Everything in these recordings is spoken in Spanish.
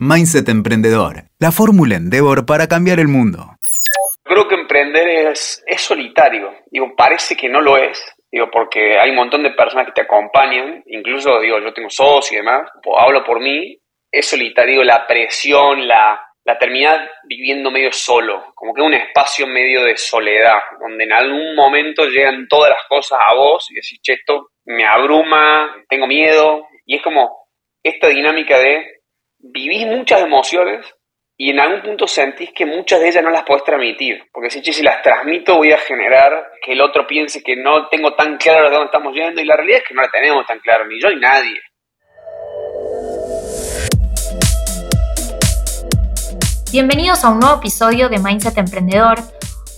Mindset Emprendedor, la fórmula Endeavor para cambiar el mundo. Creo que emprender es, solitario. Digo, parece que no lo es. Digo, porque hay un montón de personas que te acompañan. Incluso, digo, yo tengo socios y demás. Hablo por mí. Es solitario. La presión, la, la viviendo medio solo. Como que un espacio medio de soledad. Donde en algún momento llegan todas las cosas a vos y decís, che, esto me abruma, tengo miedo. Y es como esta dinámica de vivís muchas emociones y en algún punto sentís que muchas de ellas no las podés transmitir. Porque si, si las transmito voy a generar que el otro piense que no tengo tan claro de dónde estamos yendo y la realidad es que no la tenemos tan claro, ni yo ni nadie. Bienvenidos a un nuevo episodio de Mindset Emprendedor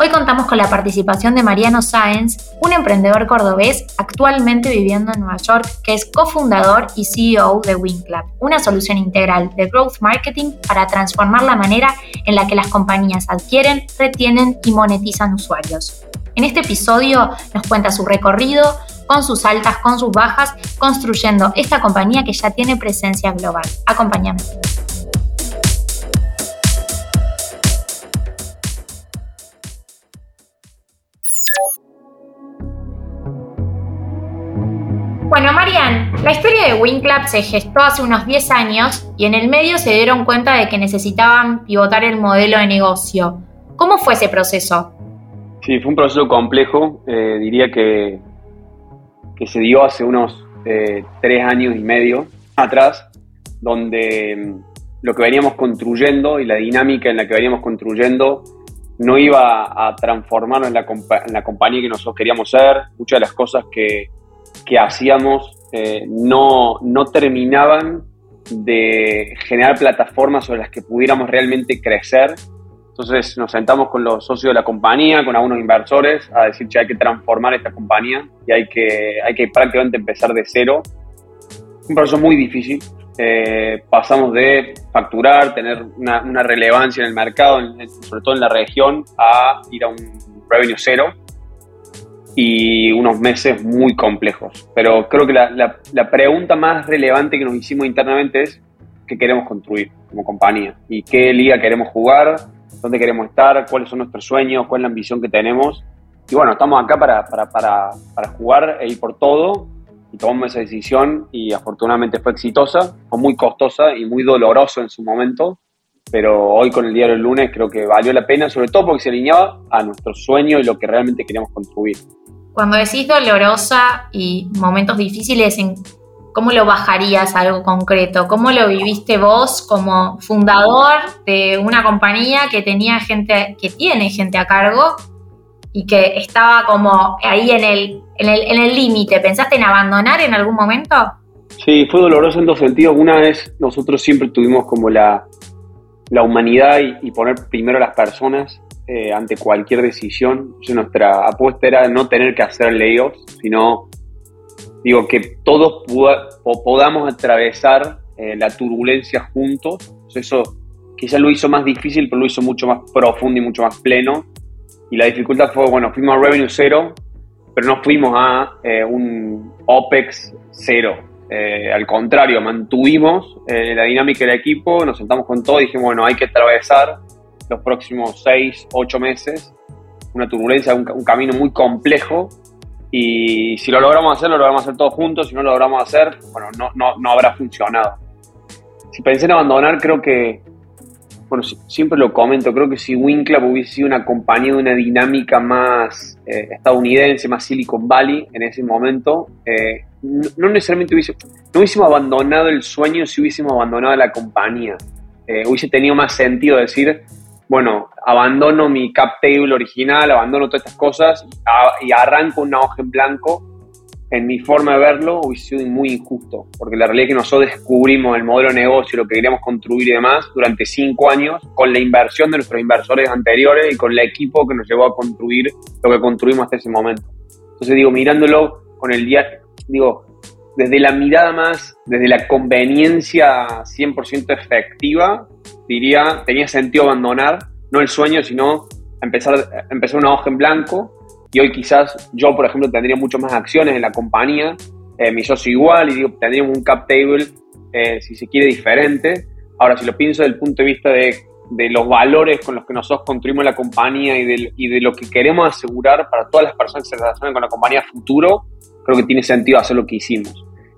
Hoy contamos con la participación de Mariano Sáenz, un emprendedor cordobés actualmente viviendo en Nueva York, que es cofundador y CEO de WinClub, una solución integral de growth marketing para transformar la manera en la que las compañías adquieren, retienen y monetizan usuarios. En este episodio nos cuenta su recorrido, con sus altas, con sus bajas, construyendo esta compañía que ya tiene presencia global. Acompáñame. La historia de WinClub se gestó hace unos 10 años y en el medio se dieron cuenta de que necesitaban pivotar el modelo de negocio. ¿Cómo fue ese proceso? Sí, fue un proceso complejo, eh, diría que, que se dio hace unos eh, años y medio atrás, donde mm, lo que veníamos construyendo y la dinámica en la que veníamos construyendo no iba a transformarnos en la, en la compañía que nosotros queríamos ser. Muchas de las cosas que, que hacíamos eh, no, no terminaban de generar plataformas sobre las que pudiéramos realmente crecer. Entonces nos sentamos con los socios de la compañía, con algunos inversores, a decir que hay que transformar esta compañía y hay que, hay que prácticamente empezar de cero. Un proceso muy difícil. Eh, pasamos de facturar, tener una, relevancia en el mercado, sobre todo en la región, a ir a un revenue cero y unos meses muy complejos. Pero creo que la, la, pregunta más relevante que nos hicimos internamente es qué queremos construir como compañía y qué liga queremos jugar, dónde queremos estar, cuáles son nuestros sueños, cuál es la ambición que tenemos. Y bueno, estamos acá para, para, para, para jugar e ir por todo. Y tomamos esa decisión y afortunadamente fue exitosa, fue muy costosa y muy doloroso en su momento, pero hoy con el diario del lunes creo que valió la pena, sobre todo porque se alineaba a nuestro sueño y lo que realmente queríamos construir. Cuando decís dolorosa y momentos difíciles, ¿cómo lo bajarías a algo concreto? ¿Cómo lo viviste vos como fundador de una compañía que tenía gente, que tiene gente a cargo y que estaba como ahí en el en el límite? ¿Pensaste en abandonar en algún momento? Sí, fue doloroso en dos sentidos. Una vez nosotros siempre tuvimos como la, la humanidad y, poner primero a las personas eh, ante cualquier decisión. nuestra apuesta era no tener que hacer layoffs, sino digo que todos podamos atravesar eh, la turbulencia juntos. Eso quizás lo hizo más difícil, pero lo hizo mucho más profundo y mucho más pleno. Y la dificultad fue, bueno, fuimos a revenue cero, pero no fuimos a eh, un OPEX cero. Al contrario, mantuvimos la dinámica del equipo, nos sentamos con todo y dijimos, bueno, hay que atravesar los próximos seis, ocho meses, una turbulencia, un, camino muy complejo. Y si lo logramos hacer, lo logramos hacer todos juntos. Si no lo logramos hacer, bueno, no, no, no habrá funcionado. Si pensé en abandonar, creo que, bueno, siempre lo comento, creo que si Winclub hubiese sido una compañía de una dinámica más eh, estadounidense, más Silicon Valley en ese momento, eh, no, necesariamente hubiese, no hubiésemos abandonado el sueño si hubiésemos abandonado la compañía. Eh, hubiese tenido más sentido decir, bueno, abandono mi cap table original, abandono todas estas cosas y arranco una hoja en blanco, en mi forma de verlo hubiese sido muy injusto, porque la realidad es que nosotros descubrimos el modelo de negocio, lo que queríamos construir y demás durante cinco años con la inversión de nuestros inversores anteriores y con el equipo que nos llevó a construir lo que construimos hasta ese momento. Entonces digo, mirándolo con el día, digo, desde la mirada más, desde la conveniencia 100% efectiva, diría, tenía sentido abandonar, no el sueño, sino empezar, empezar una hoja en blanco. Y hoy quizás yo, por ejemplo, tendría mucho más acciones en la compañía, eh, mi socio igual, y tendríamos un cap table, eh, si se quiere, diferente. Ahora, si lo pienso desde el punto de vista de, los valores con los que nosotros construimos la compañía y de, y de lo que queremos asegurar para todas las personas que se relacionan con la compañía futuro, creo que tiene sentido hacer lo que hicimos.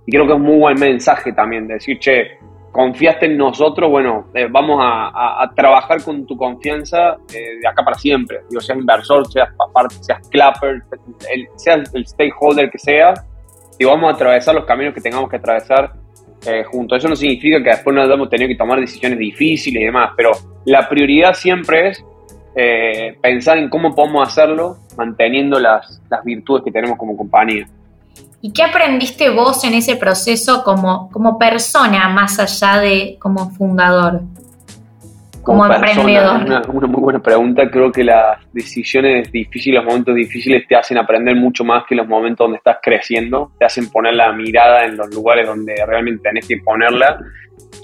Y creo que es un muy buen mensaje también, de decir, che, confiaste en nosotros, bueno, eh, vamos a, trabajar con tu confianza eh, de acá para siempre. Digo, seas inversor, seas parte, seas clapper, seas el stakeholder que sea, y vamos a atravesar los caminos que tengamos que atravesar eh, juntos. Eso no significa que después no hayamos tenido que tomar decisiones difíciles y demás, pero la prioridad siempre es pensar en cómo podemos hacerlo manteniendo las virtudes que tenemos como compañía. ¿Y qué aprendiste vos en ese proceso como, como persona, más allá de como fundador? Como, emprendedor. Una, una, muy buena pregunta. Creo que las decisiones difíciles, los momentos difíciles te hacen aprender mucho más que los momentos donde estás creciendo. Te hacen poner la mirada en los lugares donde realmente tenés que ponerla.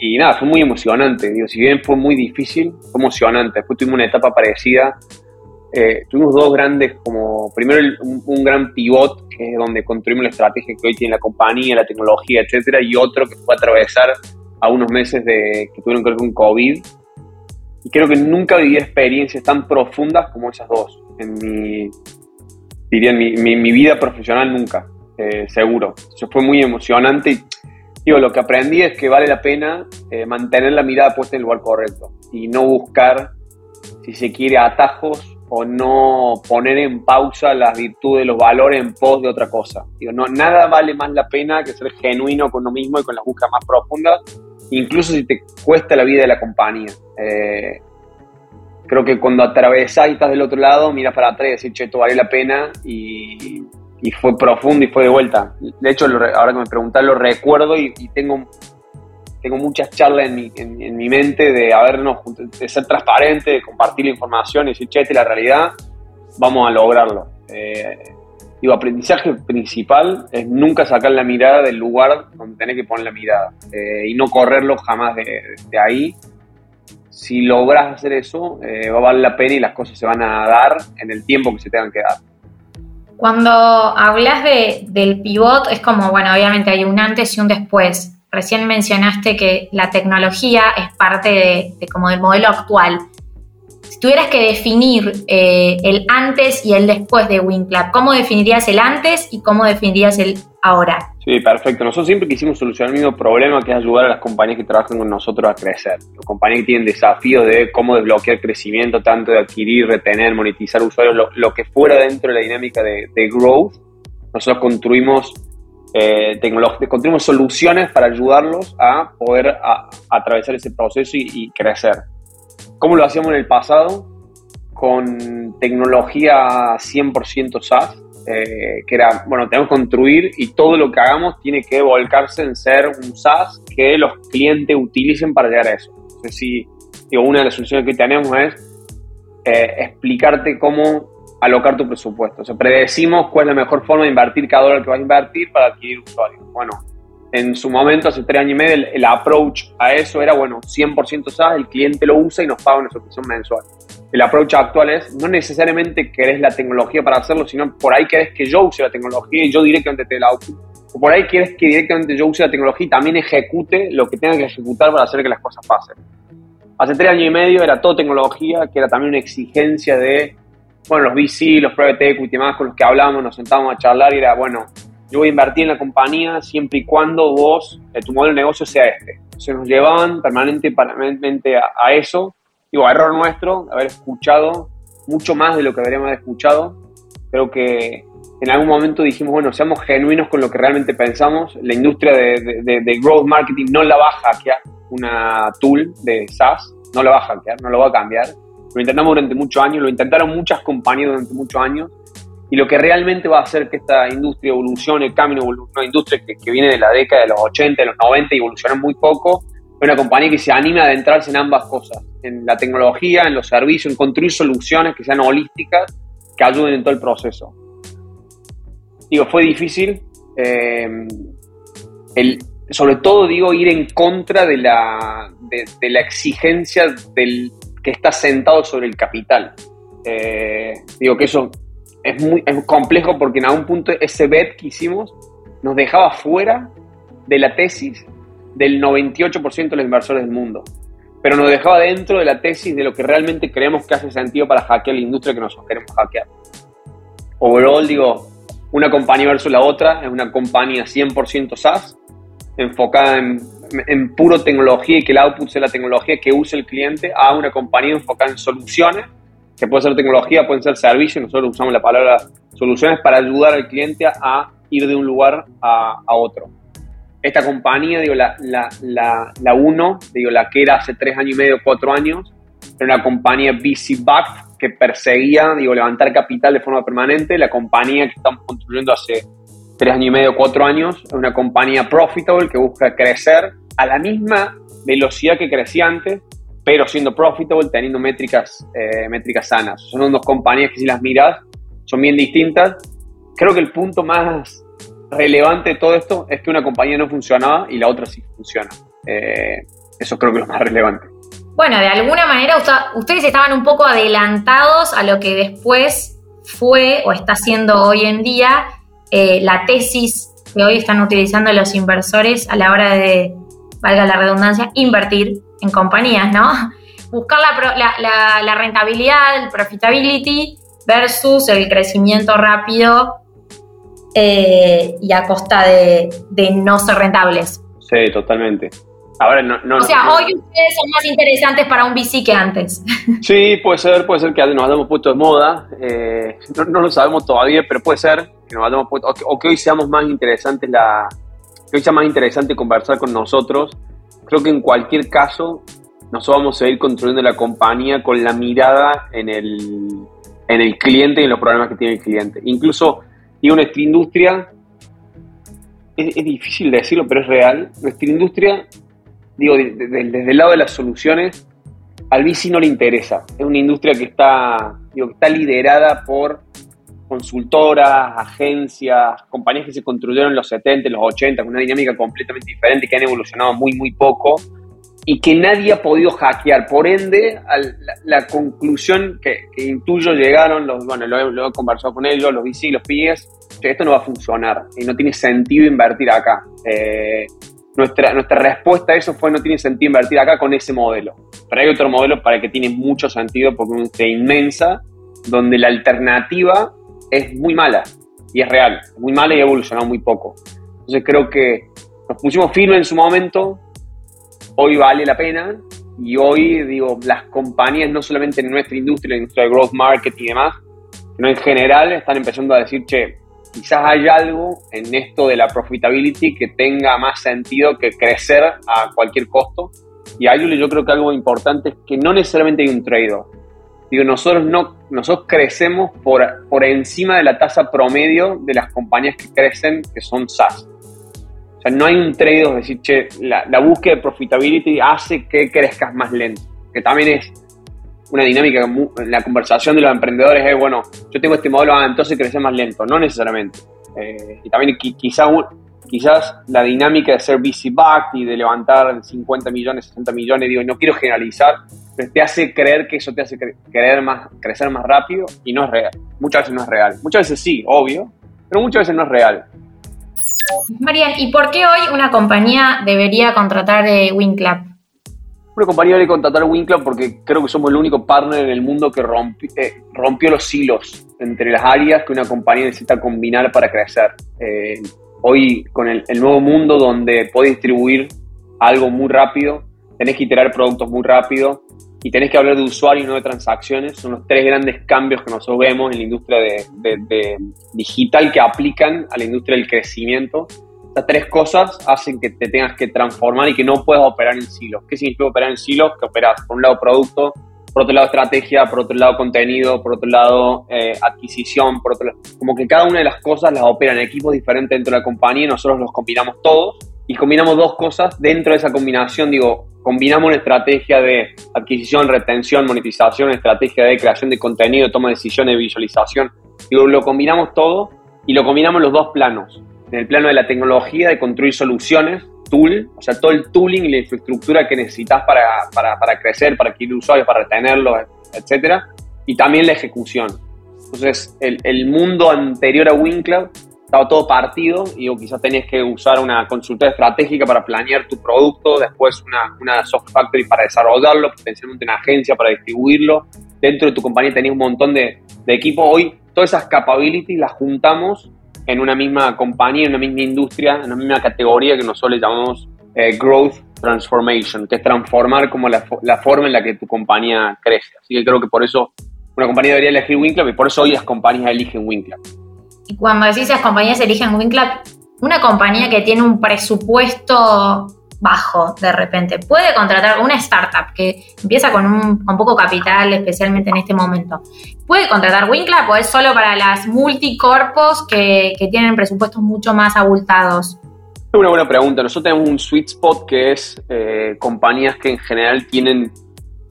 Y nada, fue muy emocionante. Digo, si bien fue muy difícil, fue emocionante. Después tuvimos una etapa parecida eh, tuvimos dos grandes, como primero un, gran pivot, que es donde construimos la estrategia que hoy tiene la compañía, la tecnología, etcétera, y otro que fue atravesar a unos meses de que tuvieron que ver con COVID. Y creo que nunca viví experiencias tan profundas como esas dos. En mi, diría, en mi, vida profesional nunca, eh, seguro. Eso fue muy emocionante. Y, digo, lo que aprendí es que vale la pena eh, mantener la mirada puesta en el lugar correcto y no buscar, si se quiere, atajos o no poner en pausa las virtudes, los valores en pos de otra cosa. Digo, no, nada vale más la pena que ser genuino con uno mismo y con las búsquedas más profundas, incluso si te cuesta la vida de la compañía. Eh, creo que cuando atravesás y estás del otro lado, miras para atrás y decís, che, esto vale la pena y, fue profundo y fue de vuelta. De hecho, ahora que me preguntás, lo recuerdo y, y tengo tengo muchas charlas en mi, en, mi mente de, habernos, de ser transparente, de compartir la información y decir, che, esta es la realidad, vamos a lograrlo. Eh, digo, aprendizaje principal es nunca sacar la mirada del lugar donde tenés que poner la mirada eh, y no correrlo jamás de, ahí. Si logras hacer eso, eh, va a valer la pena y las cosas se van a dar en el tiempo que se tengan que dar. Cuando hablas de, del pivot, es como, bueno, obviamente hay un antes y un después recién mencionaste que la tecnología es parte de, como del modelo actual. Si tuvieras que definir eh, el antes y el después de WinClub, ¿cómo definirías el antes y cómo definirías el ahora? Sí, perfecto. Nosotros siempre quisimos solucionar el mismo problema que es ayudar a las compañías que trabajan con nosotros a crecer. Las compañías que tienen desafíos de cómo desbloquear crecimiento, tanto de adquirir, retener, monetizar usuarios, lo, que fuera dentro de la dinámica de growth. Nosotros construimos eh, construimos soluciones para ayudarlos a poder atravesar ese proceso y, crecer. ¿Cómo lo hacíamos en el pasado? Con tecnología 100% SaaS, eh, que era, bueno, tenemos que construir y todo lo que hagamos tiene que volcarse en ser un SaaS que los clientes utilicen para llegar a eso. Entonces, si, digo, una de las soluciones que tenemos es eh, explicarte cómo alocar tu presupuesto. O sea, predecimos cuál es la mejor forma de invertir cada dólar que vas a invertir para adquirir usuarios. Bueno, en su momento, hace tres años y medio, el, approach a eso era, bueno, 100% SaaS, el cliente lo usa y nos paga una suscripción mensual. El approach actual es, no necesariamente querés la tecnología para hacerlo, sino por ahí querés que yo use la tecnología y yo directamente te la. O por ahí querés que directamente yo use la tecnología y también ejecute lo que tenga que ejecutar para hacer que las cosas pasen. Hace tres años y medio era todo tecnología, que era también una exigencia de bueno, los VC, los private equity y demás con los que hablábamos, nos sentábamos a charlar y era, bueno, yo voy a invertir en la compañía siempre y cuando vos, eh, tu modelo de negocio sea este. Se nos llevaban permanentemente a, a eso. Digo, error nuestro, haber escuchado mucho más de lo que haber escuchado. Creo que en algún momento dijimos, bueno, seamos genuinos con lo que realmente pensamos. La industria de, de, growth marketing no la va a hackear una tool de SaaS, no la va a hackear, no lo va a cambiar lo intentamos durante muchos años, lo intentaron muchas compañías durante muchos años. Y lo que realmente va a hacer que esta industria evolucione, camino, una industria que, viene de la década de los 80, de los 90 y evoluciona muy poco, es una compañía que se anima a adentrarse en ambas cosas, en la tecnología, en los servicios, en construir soluciones que sean holísticas, que ayuden en todo el proceso. Digo, fue difícil, eh, sobre todo digo, ir en contra de la exigencia del, que está sentado sobre el capital. Eh, digo que eso es muy complejo porque en algún punto ese bet que hicimos nos dejaba fuera de la tesis del 98% de los inversores del mundo. pero nos dejaba dentro de la tesis de lo que realmente creemos que hace sentido para hackear la industria que nosotros queremos hackear. Overall, digo, una compañía versus la otra es una compañía 100% SaaS, enfocada en, en, puro tecnología y que el output sea la tecnología que use el cliente, a una compañía enfocada en soluciones, que puede ser tecnología, pueden ser servicios, nosotros usamos la palabra soluciones para ayudar al cliente a ir de un lugar a, a otro. Esta compañía, digo, la, la, la, la uno, digo, la que era hace tres años y medio, cuatro años, era una compañía VC-backed que perseguía, digo, levantar capital de forma permanente. La compañía que estamos construyendo hace tres años y medio, cuatro años, es una compañía profitable que busca crecer a la misma velocidad que crecía antes, pero siendo profitable, teniendo métricas, eh, métricas sanas. Son dos compañías que si las miras son bien distintas. Creo que el punto más relevante de todo esto es que una compañía no funcionaba y la otra sí funciona. Eh, eso creo que es lo más relevante. Bueno, de alguna manera ustedes estaban un poco adelantados a lo que después fue o está siendo hoy en día eh, la tesis que hoy están utilizando los inversores a la hora de, valga la redundancia, invertir en compañías, ¿no? Buscar la, la, rentabilidad, el profitability versus el crecimiento rápido eh, y a costa de, de, no ser rentables. Sí, totalmente. Ahora, no, no, o sea, hoy ustedes son más interesantes para un VC que antes. Sí, puede ser, puede ser que nos hayamos puesto de moda. Eh, no, lo sabemos todavía, pero puede ser que nos hayamos puesto, o que, hoy seamos más interesantes la, que hoy sea más interesante conversar con nosotros. Creo que en cualquier caso nosotros vamos a ir construyendo la compañía con la mirada en el, en el cliente y en los problemas que tiene el cliente. Incluso, digo, nuestra industria, es, es difícil decirlo, pero es real, nuestra industria digo, desde el lado de las soluciones, al VC no le interesa. Es una industria que está, digo, que está liderada por consultoras, agencias, compañías que se construyeron en los 70, en los 80, con una dinámica completamente diferente, que han evolucionado muy, muy poco y que nadie ha podido hackear. Por ende, la, conclusión que, intuyo llegaron, los, bueno, lo, he conversado con ellos, los VC, los PIEs, que esto no va a funcionar y no tiene sentido invertir acá. Eh, nuestra, nuestra respuesta a eso fue no tiene sentido invertir acá con ese modelo. Pero hay otro modelo para que tiene mucho sentido porque es una inmensa donde la alternativa es muy mala y es real, muy mala y ha evolucionado muy poco. Entonces creo que nos pusimos firmes en su momento, hoy vale la pena y hoy, digo, las compañías no solamente en nuestra industria, en la industria de growth marketing y demás, sino en general están empezando a decir, che, quizás hay algo en esto de la profitability que tenga más sentido que crecer a cualquier costo. Y ahí yo creo que algo importante es que no necesariamente hay un trade-off. Digo, nosotros, no, nosotros crecemos por, por encima de la tasa promedio de las compañías que crecen, que son SaaS. O sea, no hay un trade-off, decir, che, la, la búsqueda de profitability hace que crezcas más lento, que también es una dinámica en la conversación de los emprendedores es, bueno, yo tengo este modelo, ah, entonces crecer más lento. No necesariamente. Eh, y también quizás quizás la dinámica de ser VC backed y de levantar 50 millones, 60 millones, digo, no quiero generalizar, pero te hace creer que eso te hace creer más, crecer más rápido y no es real. Muchas veces no es real. Muchas veces sí, obvio, pero muchas veces no es real. Marian, ¿y por qué hoy una compañía debería contratar de WinClap? Una compañía de contratar Wincloud porque creo que somos el único partner en el mundo que eh, rompió los hilos entre las áreas que una compañía necesita combinar para crecer. Eh, hoy, con el, nuevo mundo donde podés distribuir algo muy rápido, tenés que iterar productos muy rápido y tenés que hablar de usuario y no de transacciones, son los tres grandes cambios que nosotros vemos en la industria de digital que aplican a la industria del crecimiento estas tres cosas hacen que te tengas que transformar y que no puedas operar en silos. ¿Qué significa operar en silos? Que operas por un lado producto, por otro lado estrategia, por otro lado contenido, por otro lado eh, adquisición, por otro lado, como que cada una de las cosas las operan equipos diferentes dentro de la compañía y nosotros los combinamos todos. Y combinamos dos cosas dentro de esa combinación, digo, combinamos una estrategia de adquisición, retención, monetización, estrategia de creación de contenido, toma de decisiones, visualización, digo, lo combinamos todo y lo combinamos los dos planos en el plano de la tecnología, de construir soluciones, tool, o sea, todo el tooling y la infraestructura que necesitas para, para, para crecer, para adquirir usuarios, para retenerlos, etcétera, y también la ejecución. Entonces, el, el mundo anterior a WinCloud estaba todo partido y digo, quizás tenías que usar una consulta estratégica para planear tu producto, después una, una soft factory para desarrollarlo, potencialmente una agencia para distribuirlo. Dentro de tu compañía tenías un montón de, de equipo. Hoy todas esas capabilities las juntamos en una misma compañía, en una misma industria, en una misma categoría que nosotros le llamamos eh, Growth Transformation, que es transformar como la, la, forma en la que tu compañía crece. Así que creo que por eso una compañía debería elegir WinClub y por eso hoy las compañías eligen WinClub. Y cuando decís las compañías eligen WinClub, una compañía que tiene un presupuesto bajo de repente, puede contratar una startup que empieza con un con poco capital, especialmente en este momento. ¿Puede contratar WinClub o es solo para las multicorpos que, tienen presupuestos mucho más abultados? Es una buena pregunta. Nosotros tenemos un sweet spot que es eh, compañías que en general tienen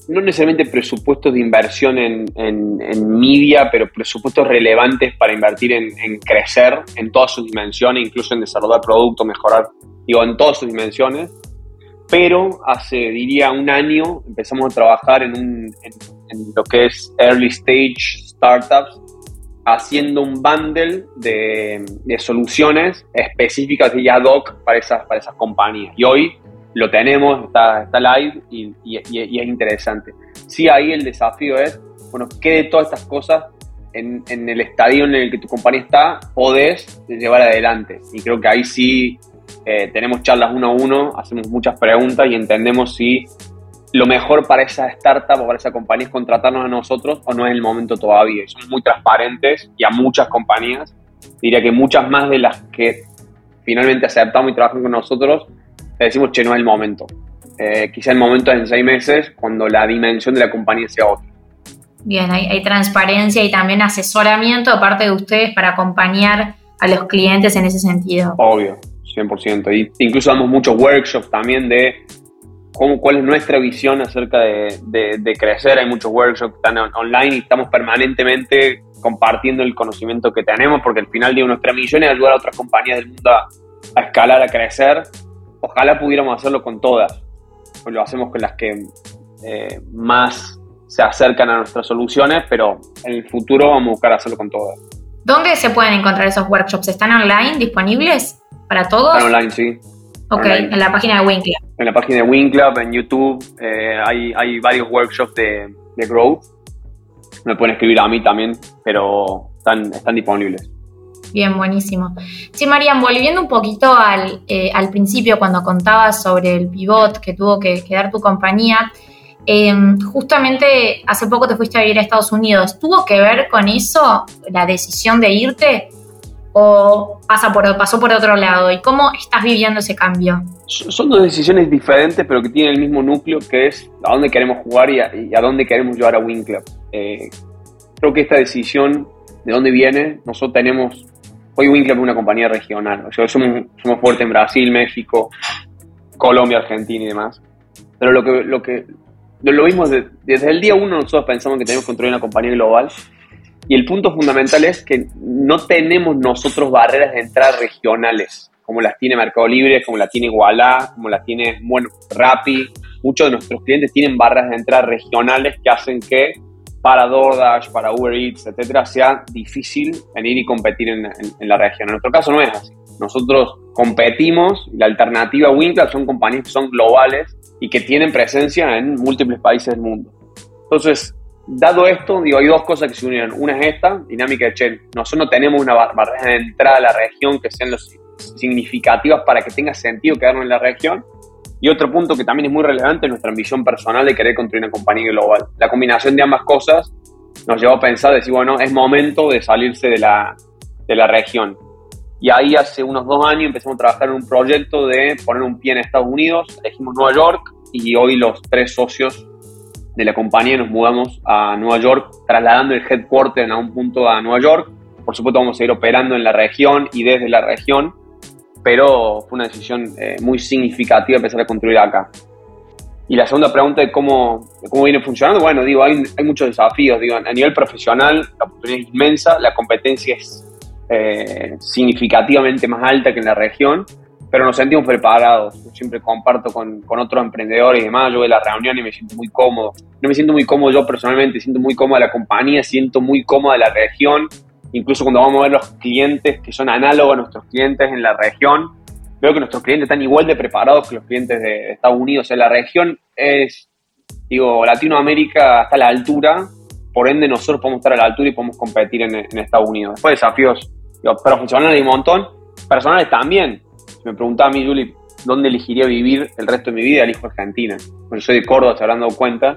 no necesariamente presupuestos de inversión en, en, media, pero presupuestos relevantes para invertir en, en, crecer en todas sus dimensiones, incluso en desarrollar productos, mejorar, digo, en todas sus dimensiones. Pero hace, diría, un año empezamos a trabajar en, un, en lo que es early stage startups, haciendo un bundle de, de soluciones específicas y ad hoc para esas, para esas compañías. Y hoy lo tenemos, está, está live y, y, y, es interesante. Sí, ahí el desafío es, bueno, ¿qué de todas estas cosas en, en, el estadio en el que tu compañía está podés llevar adelante? Y creo que ahí sí eh, tenemos charlas uno a uno, hacemos muchas preguntas y entendemos si lo mejor para esa startup o para esa compañía es contratarnos a nosotros o no es el momento todavía. Y somos muy transparentes y a muchas compañías, diría que muchas más de las que finalmente aceptamos y trabajan con nosotros, le decimos, che, no es el momento. Eh, quizá el momento es en seis meses, cuando la dimensión de la compañía sea otra. Bien, hay, hay transparencia y también asesoramiento de parte de ustedes para acompañar a los clientes en ese sentido. Obvio, 100%. Y incluso damos muchos workshops también de cómo, cuál es nuestra visión acerca de, crecer. Hay muchos workshops que están online y estamos permanentemente compartiendo el conocimiento que tenemos, porque al final de nuestra misión es ayudar a otras compañías del mundo a, a escalar, a crecer Ojalá pudiéramos hacerlo con todas, pues lo hacemos con las que eh, más se acercan a nuestras soluciones, pero en el futuro vamos a buscar hacerlo con todas. ¿Dónde se pueden encontrar esos workshops? ¿Están online, disponibles para todos? Online, sí. Ok, en la página de WinClub. En la página de WinClub, en YouTube, eh, hay, hay, varios workshops de, de, Growth. Me pueden escribir a mí también, pero están, están disponibles. Bien, buenísimo. Sí, Marian, volviendo un poquito al, eh, al principio, cuando contabas sobre el pivot que tuvo que, que dar tu compañía, eh, justamente hace poco te fuiste a vivir a Estados Unidos. ¿Tuvo que ver con eso la decisión de irte o pasa por, pasó por otro lado? ¿Y cómo estás viviendo ese cambio? Son dos decisiones diferentes, pero que tienen el mismo núcleo, que es a dónde queremos jugar y a, y a dónde queremos llevar a Wing Club. Eh, creo que esta decisión, de dónde viene, nosotros tenemos Hoy Winkler es una compañía regional. O sea, somos, somos fuertes en Brasil, México, Colombia, Argentina y demás. Pero lo que, lo que lo vimos desde el día uno nosotros pensamos que tenemos que construir una compañía global y el punto fundamental es que no tenemos nosotros barreras de entrada regionales como las tiene Mercado Libre, como las tiene Igualá, como las tiene, bueno, Rappi. Muchos de nuestros clientes tienen barreras de entrada regionales que hacen que para DoorDash, para Uber Eats, etcétera, sea difícil venir y competir en, la región. En nuestro caso no es así. Nosotros competimos la alternativa a Winkler son compañías que son globales y que tienen presencia en múltiples países del mundo. Entonces, dado esto, digo, hay dos cosas que se unieron. Una es esta, dinámica de Chen. Nosotros no tenemos una barrera de entrada a la región que sean los significativas para que tenga sentido quedarnos en la región. Y otro punto que también es muy relevante es nuestra ambición personal de querer construir una compañía global. La combinación de ambas cosas nos llevó a pensar, decir, bueno, es momento de salirse de la, de la región. Y ahí hace unos dos años empezamos a trabajar en un proyecto de poner un pie en Estados Unidos, elegimos Nueva York y hoy los tres socios de la compañía nos mudamos a Nueva York, trasladando el headquarter a un punto a Nueva York. Por supuesto vamos a ir operando en la región y desde la región, pero fue una decisión eh, muy significativa empezar a construir acá. Y la segunda pregunta de cómo, cómo viene funcionando, bueno, digo, hay, hay, muchos desafíos, digo, a nivel profesional la oportunidad es inmensa, la competencia es eh, significativamente más alta que en la región, pero nos sentimos preparados. Yo siempre comparto con, con otros emprendedores y demás, yo voy a la reunión y me siento muy cómodo. No me siento muy cómodo yo personalmente, siento muy cómoda la compañía, siento muy cómoda la región, incluso cuando vamos a ver los clientes que son análogos a nuestros clientes en la región, veo que nuestros clientes están igual de preparados que los clientes de Estados Unidos. En la región es, digo, Latinoamérica está a la altura, por ende nosotros podemos estar a la altura y podemos competir en, Estados Unidos. Después desafíos profesionales hay un montón, personales también. Me preguntaba a mí, Juli, ¿dónde elegiría vivir el resto de mi vida? Elijo Argentina. Bueno, soy de Córdoba, se habrán dado cuenta.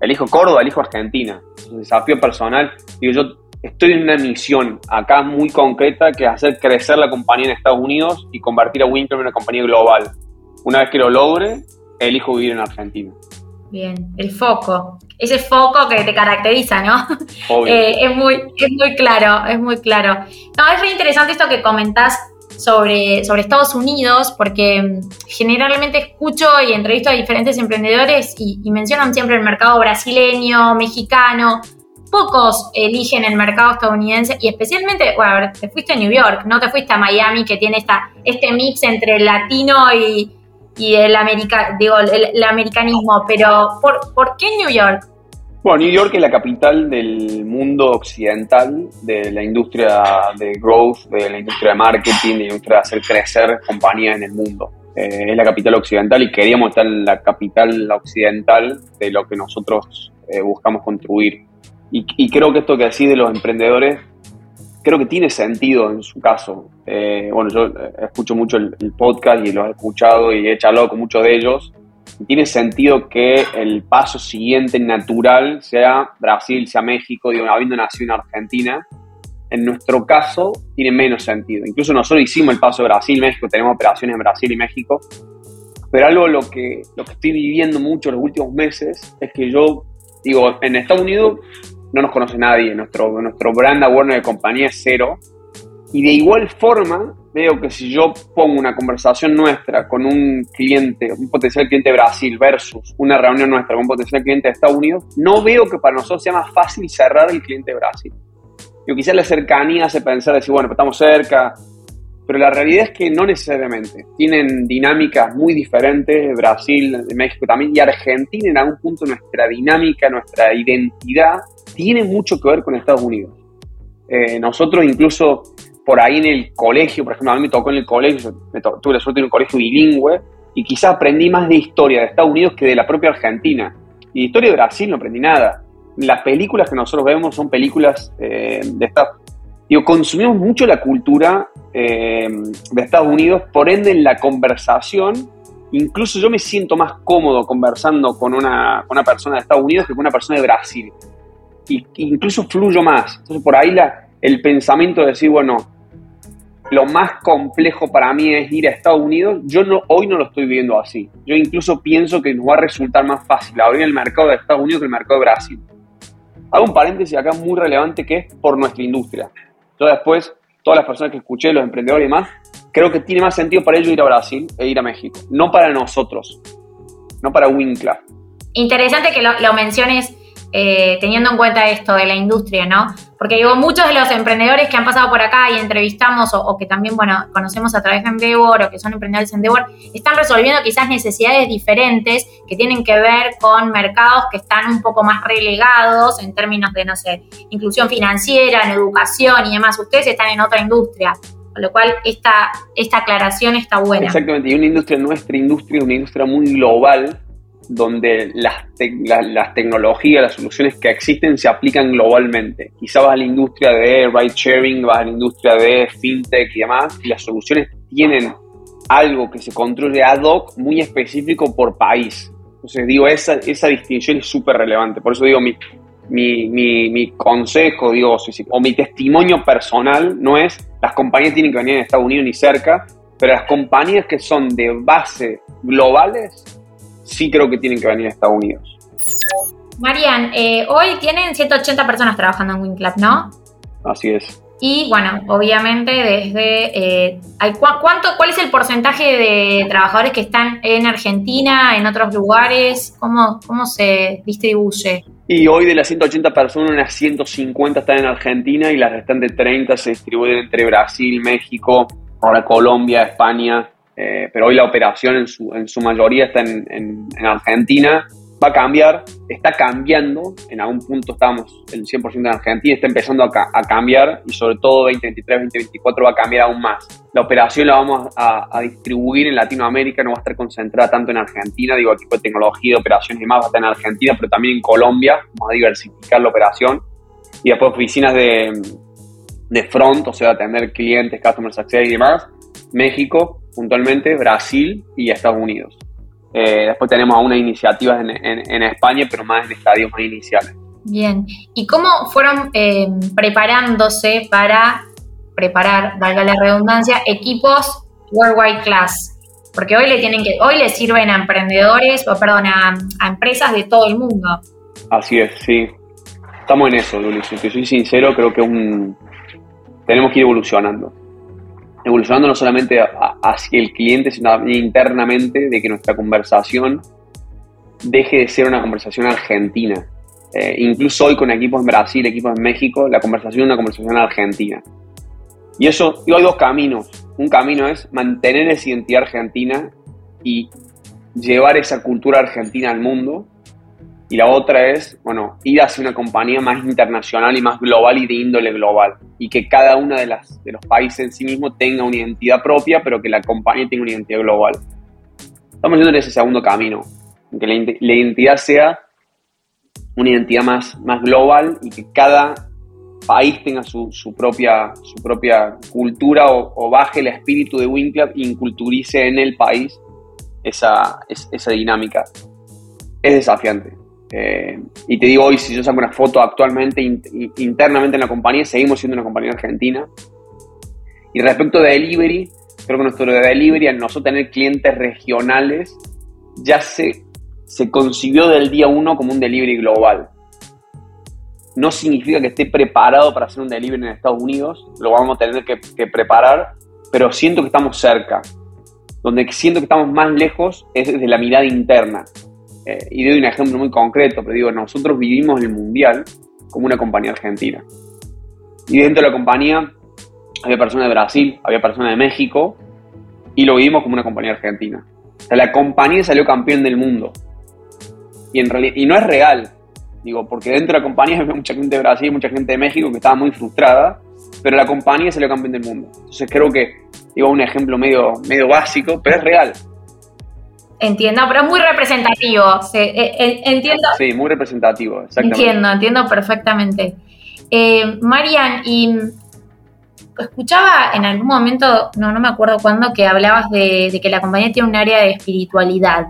Elijo Córdoba, elijo Argentina. Es un desafío personal. Digo, yo estoy en una misión acá muy concreta que es hacer crecer la compañía en Estados Unidos y convertir a Winkler en una compañía global. Una vez que lo logre, elijo vivir en Argentina. Bien, el foco, ese foco que te caracteriza, ¿no? Eh, es, muy, es muy claro, es muy claro. No, es muy interesante esto que comentás sobre, sobre Estados Unidos, porque mm, generalmente escucho y entrevisto a diferentes emprendedores y, y mencionan siempre el mercado brasileño, mexicano, pocos eligen el mercado estadounidense y especialmente, bueno, te fuiste a New York, no te fuiste a Miami que tiene esta, este mix entre el latino y, el, america, digo, el, americanismo, pero ¿por, qué New York? Bueno, New York es la capital del mundo occidental, de la industria de growth, de la industria de marketing, de la industria de hacer crecer compañías en el mundo. Eh, es la capital occidental y queríamos estar en la capital occidental de lo que nosotros eh, buscamos construir. Y, creo que esto que decís de los emprendedores, creo que tiene sentido en su caso. Eh, bueno, yo eh, escucho mucho el, podcast y lo he escuchado y he charlado con muchos de ellos. Tiene sentido que el paso siguiente natural sea Brasil, sea México, digo, habiendo nacido en Argentina. En nuestro caso tiene menos sentido. Incluso nosotros hicimos el paso de Brasil, México, tenemos operaciones en Brasil y México. Pero algo lo que, lo que estoy viviendo mucho en los últimos meses es que yo, digo, en Estados Unidos no nos conoce nadie, nuestro, nuestro brand awareness de compañía es cero. Y de igual forma, veo que si yo pongo una conversación nuestra con un cliente, un potencial cliente de Brasil versus una reunión nuestra con un potencial cliente de Estados Unidos, no veo que para nosotros sea más fácil cerrar el cliente de Brasil. Yo quizás la cercanía hace pensar, decir, bueno, estamos cerca, pero la realidad es que no necesariamente. Tienen dinámicas muy diferentes, Brasil, México también, y Argentina en algún punto nuestra dinámica, nuestra identidad tiene mucho que ver con Estados Unidos. Eh, nosotros incluso por ahí en el colegio, por ejemplo, a mí me tocó en el colegio, tuve la suerte de un colegio bilingüe y quizás aprendí más de historia de Estados Unidos que de la propia Argentina. Y de historia de Brasil no aprendí nada. Las películas que nosotros vemos son películas eh, de Estados Digo, consumimos mucho la cultura eh, de Estados Unidos, por ende en la conversación, incluso yo me siento más cómodo conversando con una, con una persona de Estados Unidos que con una persona de Brasil y incluso fluyo más. Entonces por ahí la, el pensamiento de decir, bueno, lo más complejo para mí es ir a Estados Unidos, yo no, hoy no lo estoy viendo así. Yo incluso pienso que nos va a resultar más fácil abrir el mercado de Estados Unidos que el mercado de Brasil. Hago un paréntesis acá muy relevante que es por nuestra industria. Yo después, todas las personas que escuché, los emprendedores y más, creo que tiene más sentido para ellos ir a Brasil e ir a México, no para nosotros, no para Winkler. Interesante que lo menciones eh, teniendo en cuenta esto de la industria, ¿no? Porque digo, muchos de los emprendedores que han pasado por acá y entrevistamos o, que también, bueno, conocemos a través de Endeavor o que son emprendedores de Endeavor, están resolviendo quizás necesidades diferentes que tienen que ver con mercados que están un poco más relegados en términos de, no sé, inclusión financiera, en educación y demás. Ustedes están en otra industria. Con lo cual, esta, esta aclaración está buena. Exactamente, y una industria, nuestra industria, una industria muy global, donde las, tecnologías, las soluciones que existen se aplican globalmente. Quizá vas a la industria de ride sharing, vas a la industria de fintech y demás, y las soluciones tienen algo que se construye ad hoc muy específico por país. Entonces digo, esa, esa distinción es súper relevante. Por eso digo, mi, mi, mi, mi consejo, digo, o mi testimonio personal no es las compañías tienen que venir en Estados Unidos ni cerca, pero las compañías que son de base globales sí creo que tienen que venir a Estados Unidos. Marian, eh, hoy tienen 180 personas trabajando en WinClub, ¿no? Así es. Y bueno, obviamente desde... Eh, ¿cuánto, ¿Cuál es el porcentaje de trabajadores que están en Argentina, en otros lugares? ¿Cómo, cómo se distribuye? Y hoy de las 180 personas, unas 150 están en Argentina y las restantes 30 se distribuyen entre Brasil, México, ahora Colombia, España, eh, pero hoy la operación en su, en su mayoría está en, en, Argentina. va a cambiar, está cambiando, en algún punto estábamos el 100% en Argentina, está empezando a, a, cambiar. Y sobre todo 2023, 2024 va a cambiar aún más. La operación la vamos a, a, distribuir en Latinoamérica, no va a estar concentrada tanto en Argentina, digo, equipo de tecnología, operaciones y más va a estar en Argentina, pero también en Colombia, vamos a diversificar la operación. Y después oficinas de, de front, o sea, atender clientes, customer success y demás, México puntualmente, Brasil y Estados Unidos. Eh, después tenemos algunas iniciativas en, en, España, pero más en estadios más iniciales. Bien, ¿y cómo fueron eh, preparándose para preparar, valga la redundancia, equipos worldwide class? Porque hoy le tienen que, hoy le sirven a emprendedores, o perdón, a, empresas de todo el mundo. Así es, sí. Estamos en eso, Luli. Si te soy sincero, creo que un, tenemos que ir evolucionando evolucionando no solamente hacia el cliente, sino también internamente, de que nuestra conversación deje de ser una conversación argentina. Eh, incluso hoy con equipos en Brasil, equipos en México, la conversación es una conversación argentina. Y eso, digo, hay dos caminos. Un camino es mantener esa identidad argentina y llevar esa cultura argentina al mundo. Y la otra es, bueno, ir hacia una compañía más internacional y más global y de índole global. Y que cada uno de, las, de los países en sí mismo tenga una identidad propia, pero que la compañía tenga una identidad global. Estamos yendo en ese segundo camino, que la, identidad sea una identidad más, más global y que cada país tenga su, su propia, su propia cultura o, baje el espíritu de Winclub y inculturice en el país esa, esa dinámica. Es desafiante, eh, y te digo hoy, si yo saco una foto actualmente internamente en la compañía, seguimos siendo una compañía argentina. Y respecto de delivery, creo que nuestro delivery, al nosotros tener clientes regionales, ya se, se concibió del día uno como un delivery global. No significa que esté preparado para hacer un delivery en Estados Unidos, lo vamos a tener que, que preparar, pero siento que estamos cerca. Donde siento que estamos más lejos es desde la mirada interna eh, y doy un ejemplo muy concreto, pero digo, nosotros vivimos el Mundial como una compañía argentina. Y dentro de la compañía había personas de Brasil, había personas de México, y lo vivimos como una compañía argentina. O sea, la compañía salió campeón del mundo. Y, en y no es real, digo, porque dentro de la compañía había mucha gente de Brasil, mucha gente de México que estaba muy frustrada, pero la compañía salió campeón del mundo. Entonces creo que, digo, un ejemplo medio, medio básico, pero es real. Entiendo, pero es muy representativo. Eh, eh, entiendo. Sí, muy representativo, exactamente. Entiendo, entiendo perfectamente. Eh, Marian, y escuchaba en algún momento, no, no me acuerdo cuándo, que hablabas de, que la compañía tiene un área de espiritualidad.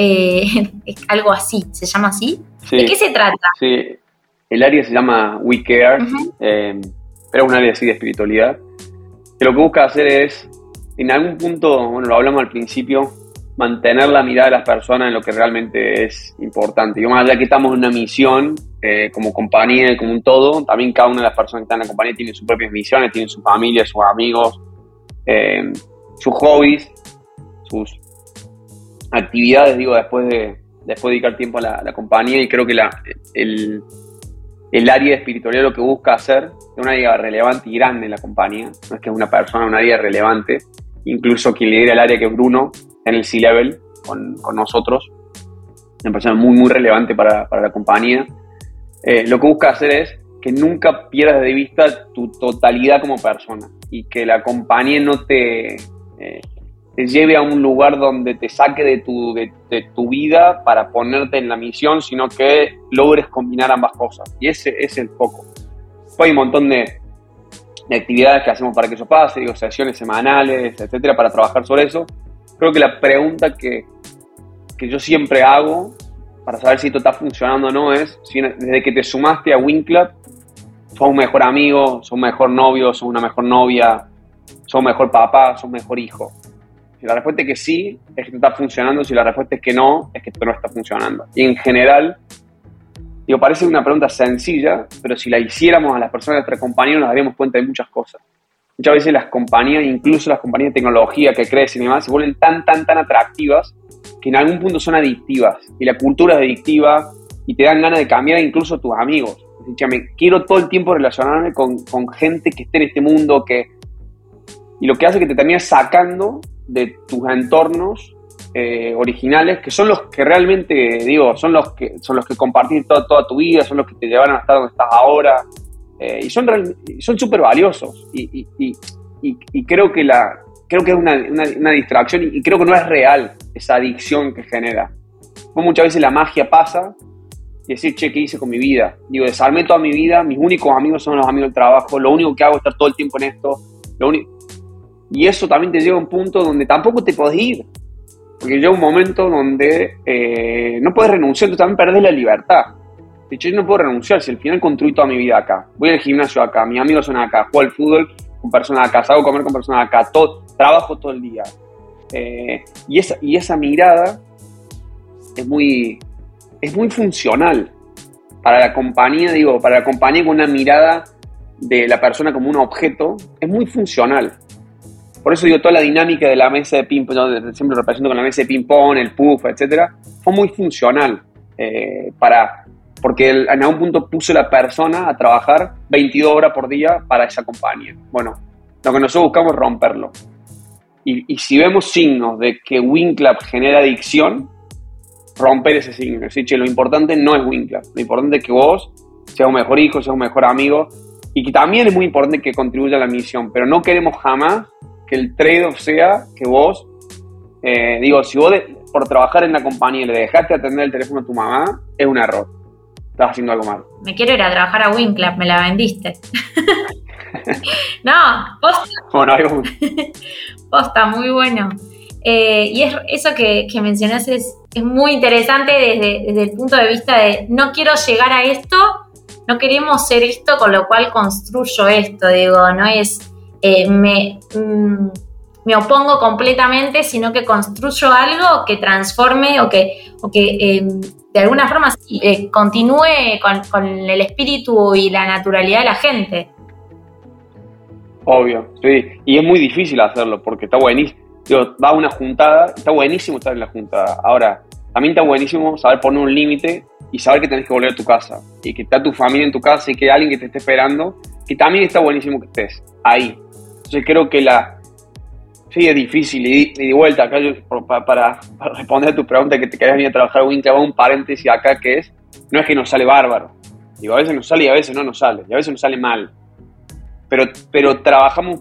algo así, ¿se llama así? ¿De qué se trata? Sí, el área se llama We Care, pero es un área así de espiritualidad. Que lo que busca hacer es, en algún punto, bueno, lo hablamos al principio, mantener la mirada de las personas en lo que realmente es importante. Y más allá que estamos en una misión eh, como compañía, como un todo, también cada una de las personas que están en la compañía tiene sus propias misiones, tiene su familia, sus amigos, eh, sus hobbies, sus actividades, digo, después de, después dedicar tiempo a la, compañía. Y creo que la, el, el área de espiritualidad lo que busca hacer es una área relevante y grande en la compañía, no es que es una persona, una área relevante, incluso quien lidera el área que es Bruno, en el C-Level con, con, nosotros, una persona muy, muy relevante para, para la compañía. Eh, lo que busca hacer es que nunca pierdas de vista tu totalidad como persona y que la compañía no te, eh, lleve a un lugar donde te saque de tu, de, tu vida para ponerte en la misión, sino que logres combinar ambas cosas. Y ese es el foco. hay un montón de, de actividades que hacemos para que eso pase, digo, sesiones semanales, etcétera, para trabajar sobre eso creo que la pregunta que, yo siempre hago para saber si esto está funcionando o no es, si desde que te sumaste a WinClub, sos un mejor amigo, sos un mejor novio, sos una mejor novia, sos un mejor papá, sos un mejor hijo. Si la respuesta es que sí, es que está funcionando. Si la respuesta es que no, es que no está funcionando. Y en general, digo, parece una pregunta sencilla, pero si la hiciéramos a las personas de nuestra compañía nos daríamos cuenta de muchas cosas muchas veces las compañías, incluso las compañías de tecnología que crecen y demás, se vuelven tan, tan, tan atractivas que en algún punto son adictivas. Y la cultura es adictiva y te dan ganas de cambiar incluso a tus amigos. quiero todo el tiempo relacionarme con, con, gente que esté en este mundo, que... Y lo que hace que te termines sacando de tus entornos eh, originales, que son los que realmente, digo, son los que son los que compartís toda, toda tu vida, son los que te llevaron hasta donde estás ahora, eh, y son son súper valiosos. Y, y, y, creo que la creo que es una, una, distracción y creo que no es real esa adicción que genera. muchas veces la magia pasa y decir, che, ¿qué hice con mi vida? Digo, desarmé toda mi vida, mis únicos amigos son los amigos del trabajo, lo único que hago es estar todo el tiempo en esto. Y eso también te lleva a un punto donde tampoco te podés ir. Porque llega un momento donde eh, no puedes renunciar, tú también perdés la libertad. De hecho, yo no puedo renunciar si al final construí toda mi vida acá. Voy al gimnasio acá, mis amigos son acá, juego al fútbol con personas acá, salgo a comer con personas acá, todo, trabajo todo el día. Eh, y, esa, y esa mirada es muy, es muy funcional para la compañía, digo, para la compañía con una mirada de la persona como un objeto, es muy funcional. Por eso digo, toda la dinámica de la mesa de ping-pong, siempre lo represento con la mesa de ping-pong, el puff, etcétera, fue muy funcional eh, para, porque en algún punto puso la persona a trabajar 22 horas por día para esa compañía. Bueno, lo que nosotros buscamos es romperlo. Y, si vemos signos de que WinClub genera adicción, romper ese signo. Decir, che, lo importante no es WinClub, lo importante es que vos seas un mejor hijo, seas un mejor amigo, y que también es muy importante que contribuya a la misión, pero no queremos jamás que el trade-off sea que vos, eh, digo, si vos por trabajar en la compañía le dejaste atender el teléfono a tu mamá, es un error. Estás haciendo algo mal. Me quiero ir a trabajar a WinClub, me la vendiste. no, posta. Bueno, posta, muy bueno. Eh, y es, eso que, que mencionas es, es, muy interesante desde, desde el punto de vista de no quiero llegar a esto, no queremos ser esto, con lo cual construyo esto, digo, no es eh, me, mm, me, opongo completamente, sino que construyo algo que transforme o que, o que em, de alguna forma eh, continúe con, el espíritu y la naturalidad de la gente. Obvio, sí, y es muy difícil hacerlo porque está buenísimo. va a una juntada, está buenísimo estar en la juntada. Ahora, también está buenísimo saber poner un límite y saber que tenés que volver a tu casa y que está tu familia en tu casa y que hay alguien que te esté esperando, que también está buenísimo que estés ahí. Entonces creo que la... Sí, es difícil y, de vuelta, acá para, responder a tu pregunta que te querías venir a trabajar, Win, te un paréntesis acá que es, no es que nos sale bárbaro. Digo, a veces nos sale y a veces no nos sale, y a veces nos sale mal. Pero, pero trabajamos,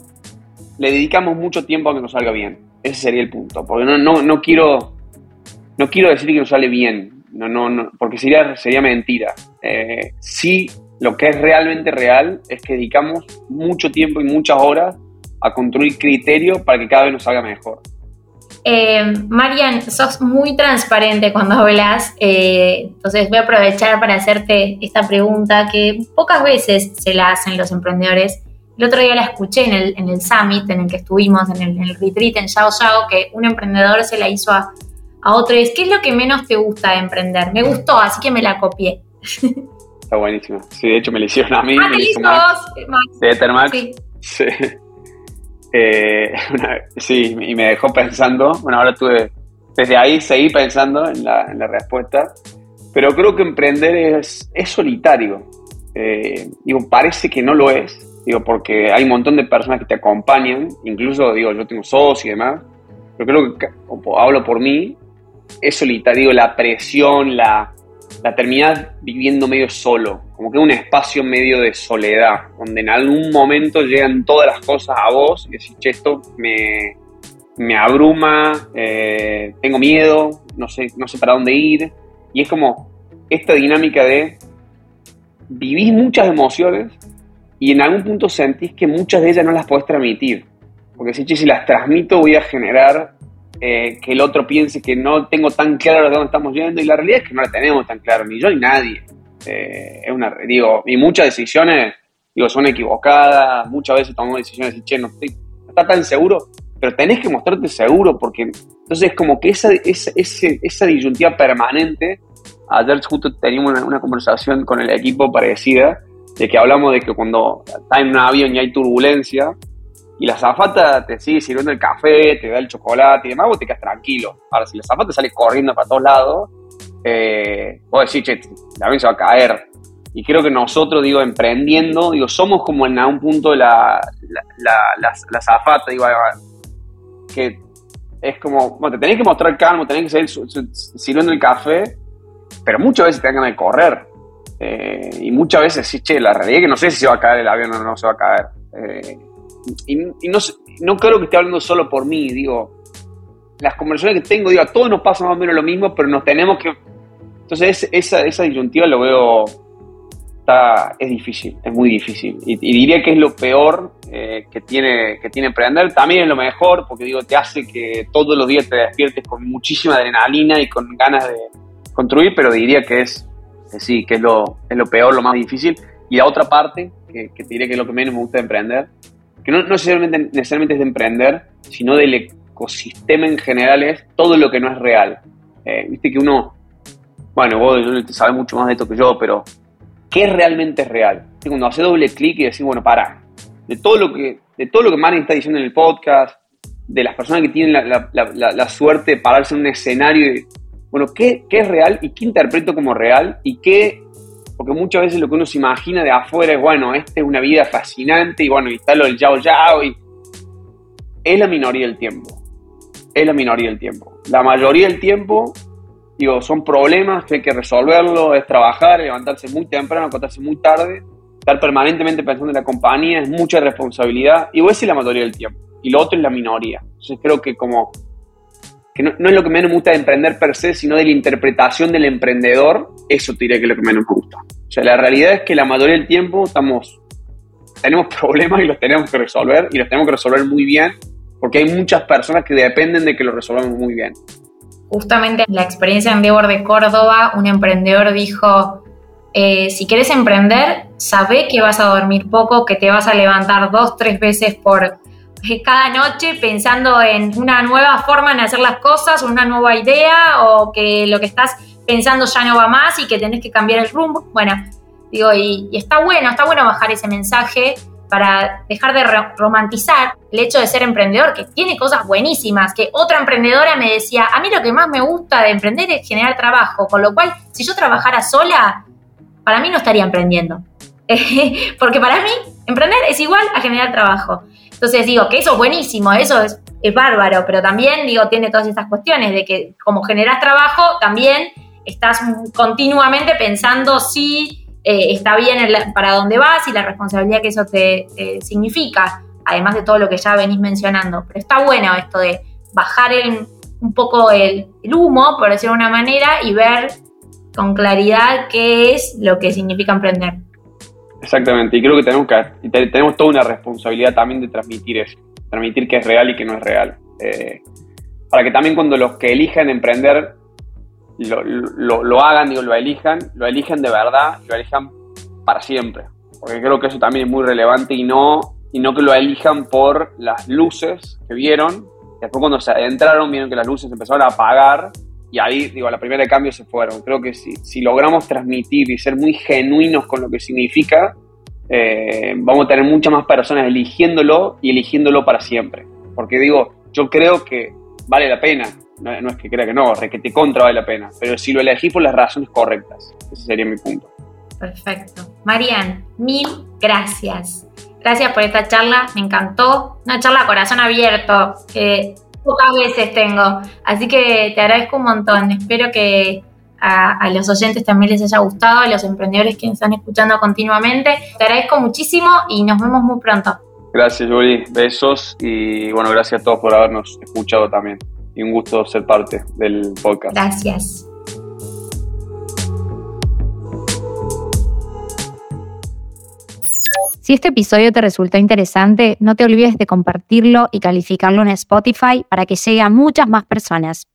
le dedicamos mucho tiempo a que nos salga bien. Ese sería el punto. Porque no, no, no quiero no quiero decir que nos sale bien, no, no, no, porque sería, sería mentira. Eh, sí, lo que es realmente real es que dedicamos mucho tiempo y muchas horas a construir criterios para que cada vez nos salga mejor. Eh, Marian, sos muy transparente cuando hablas, eh, entonces voy a aprovechar para hacerte esta pregunta que pocas veces se la hacen los emprendedores. El otro día la escuché en el, en el summit en el que estuvimos, en el, en el retreat en Yao Yao, que un emprendedor se la hizo a, a otro y es, ¿qué es lo que menos te gusta de emprender? Me gustó, así que me la copié. Está buenísima. Sí, de hecho me la hicieron a mí. Ah, me hizo Max. De Ethermax. Sí. Sí. Eh, sí, y me dejó pensando. Bueno, ahora tuve. Desde ahí seguí pensando en la, en la respuesta. Pero creo que emprender es, es solitario. Eh, digo, parece que no lo es. Digo, porque hay un montón de personas que te acompañan. Incluso, digo, yo tengo socios y demás. Pero creo que, hablo por mí, es solitario. La presión, la, la terminás viviendo medio solo, como que un espacio medio de soledad, donde en algún momento llegan todas las cosas a vos y decís, che, esto me, me abruma, eh, tengo miedo, no sé, no sé para dónde ir. Y es como esta dinámica de vivís muchas emociones y en algún punto sentís que muchas de ellas no las podés transmitir. Porque si, che, si las transmito voy a generar eh, que el otro piense que no tengo tan claro de dónde estamos yendo y la realidad es que no la tenemos tan claro, ni yo ni nadie. Eh, es una, digo, y muchas decisiones, digo, son equivocadas, muchas veces tomamos decisiones y, che, no, estoy, está tan seguro, pero tenés que mostrarte seguro porque entonces es como que esa, esa, esa disyuntiva permanente, ayer justo teníamos una, una conversación con el equipo parecida, de que hablamos de que cuando está en un avión y hay turbulencia, y la zafata te sigue sirviendo el café, te da el chocolate y demás, vos te quedas tranquilo. Ahora, si la zafata sale corriendo para todos lados, eh, vos decís, che, también se va a caer. Y creo que nosotros, digo, emprendiendo, digo, somos como en algún punto la, la, la, zafata, digo, que es como, bueno, te tenés que mostrar calmo, tenés que seguir sirviendo el café, pero muchas veces te dan ganas de correr. Eh, y muchas veces sí, che, la realidad es que no sé si se va a caer el avión o no se va a caer. Eh, y, no, no creo que esté hablando solo por mí, digo, las conversaciones que tengo, digo, a todos nos pasa más o menos lo mismo, pero nos tenemos que... Entonces esa, esa disyuntiva lo veo, está, es difícil, es muy difícil. Y, diría que es lo peor eh, que, tiene, que tiene emprender, también es lo mejor, porque digo, te hace que todos los días te despiertes con muchísima adrenalina y con ganas de construir, pero diría que es, sí, que es lo, es lo peor, lo más difícil. Y la otra parte, que, que diría que es lo que menos me gusta de emprender, que no, necesariamente, necesariamente es de emprender, sino del ecosistema en general, es todo lo que no es real. Eh, viste que uno, bueno, vos sabes mucho más de esto que yo, pero ¿qué realmente es real? Y cuando hace doble clic y decís, bueno, para, de todo lo que, de todo lo que Mari está diciendo en el podcast, de las personas que tienen la, suerte de pararse en un escenario bueno, ¿qué, ¿qué, es real y qué interpreto como real y qué porque muchas veces lo que uno se imagina de afuera es, bueno, esta es una vida fascinante y bueno, y está lo del yao yao y... Es la minoría del tiempo. Es la minoría del tiempo. La mayoría del tiempo, digo, son problemas que hay que resolverlo, es trabajar, levantarse muy temprano, acostarse muy tarde, estar permanentemente pensando en la compañía, es mucha responsabilidad. Y voy decir la mayoría del tiempo. Y lo otro es la minoría. Entonces creo que como que no, es lo que menos me gusta de emprender per se, sino de la interpretación del emprendedor, eso te diré que es lo que menos me gusta. O sea, la realidad es que la mayoría del tiempo estamos, tenemos problemas y los tenemos que resolver, y los tenemos que resolver muy bien, porque hay muchas personas que dependen de que lo resolvamos muy bien. Justamente en la experiencia en Debor de Córdoba, un emprendedor dijo, eh, si quieres emprender, sabe que vas a dormir poco, que te vas a levantar dos, tres veces por, cada noche pensando en una nueva forma de hacer las cosas, una nueva idea, o que lo que estás pensando ya no va más y que tenés que cambiar el rumbo. Bueno, digo, y, está bueno, está bueno bajar ese mensaje para dejar de romantizar el hecho de ser emprendedor, que tiene cosas buenísimas, que otra emprendedora me decía, a mí lo que más me gusta de emprender es generar trabajo, con lo cual, si yo trabajara sola, para mí no estaría emprendiendo. Porque para mí, emprender es igual a generar trabajo. Entonces digo que eso es buenísimo, eso es, bárbaro, pero también digo, tiene todas estas cuestiones de que como generas trabajo, también estás continuamente pensando si eh, está bien para dónde vas y la responsabilidad que eso te, significa, además de todo lo que ya venís mencionando. Pero está bueno esto de bajar un poco el, el humo, por decirlo de una manera, y ver con claridad qué es lo que significa emprender. Exactamente, y creo que tenemos, que, tenemos toda una responsabilidad también de transmitir eso, transmitir que es real y que no es real. Eh, para que también cuando los que elijan emprender lo, lo, hagan, digo, lo elijan, lo elijan de verdad, lo elijan para siempre. Porque creo que eso también es muy relevante y no, y no que lo elijan por las luces que vieron. Después cuando se adentraron vieron que las luces empezaron a apagar y ahí, digo, a la primera de cambio se fueron. Creo que si, si logramos transmitir y ser muy genuinos con lo que significa, eh, vamos a tener muchas más personas eligiéndolo y eligiéndolo para siempre. Porque digo, yo creo que vale la pena. No, es que crea que no, que te contra vale la pena. Pero si lo elegís por las razones correctas. Ese sería mi punto. Perfecto. Marian, mil gracias. Gracias por esta charla, me encantó. Una charla a corazón abierto, pocas veces tengo. Así que te agradezco un montón. Espero que a, los oyentes también les haya gustado, a los emprendedores que están escuchando continuamente. Te agradezco muchísimo y nos vemos muy pronto. Gracias, Juli. Besos y bueno, gracias a todos por habernos escuchado también. Y un gusto ser parte del podcast. Gracias. Si este episodio te resultó interesante, no te olvides de compartirlo y calificarlo en Spotify para que llegue a muchas más personas.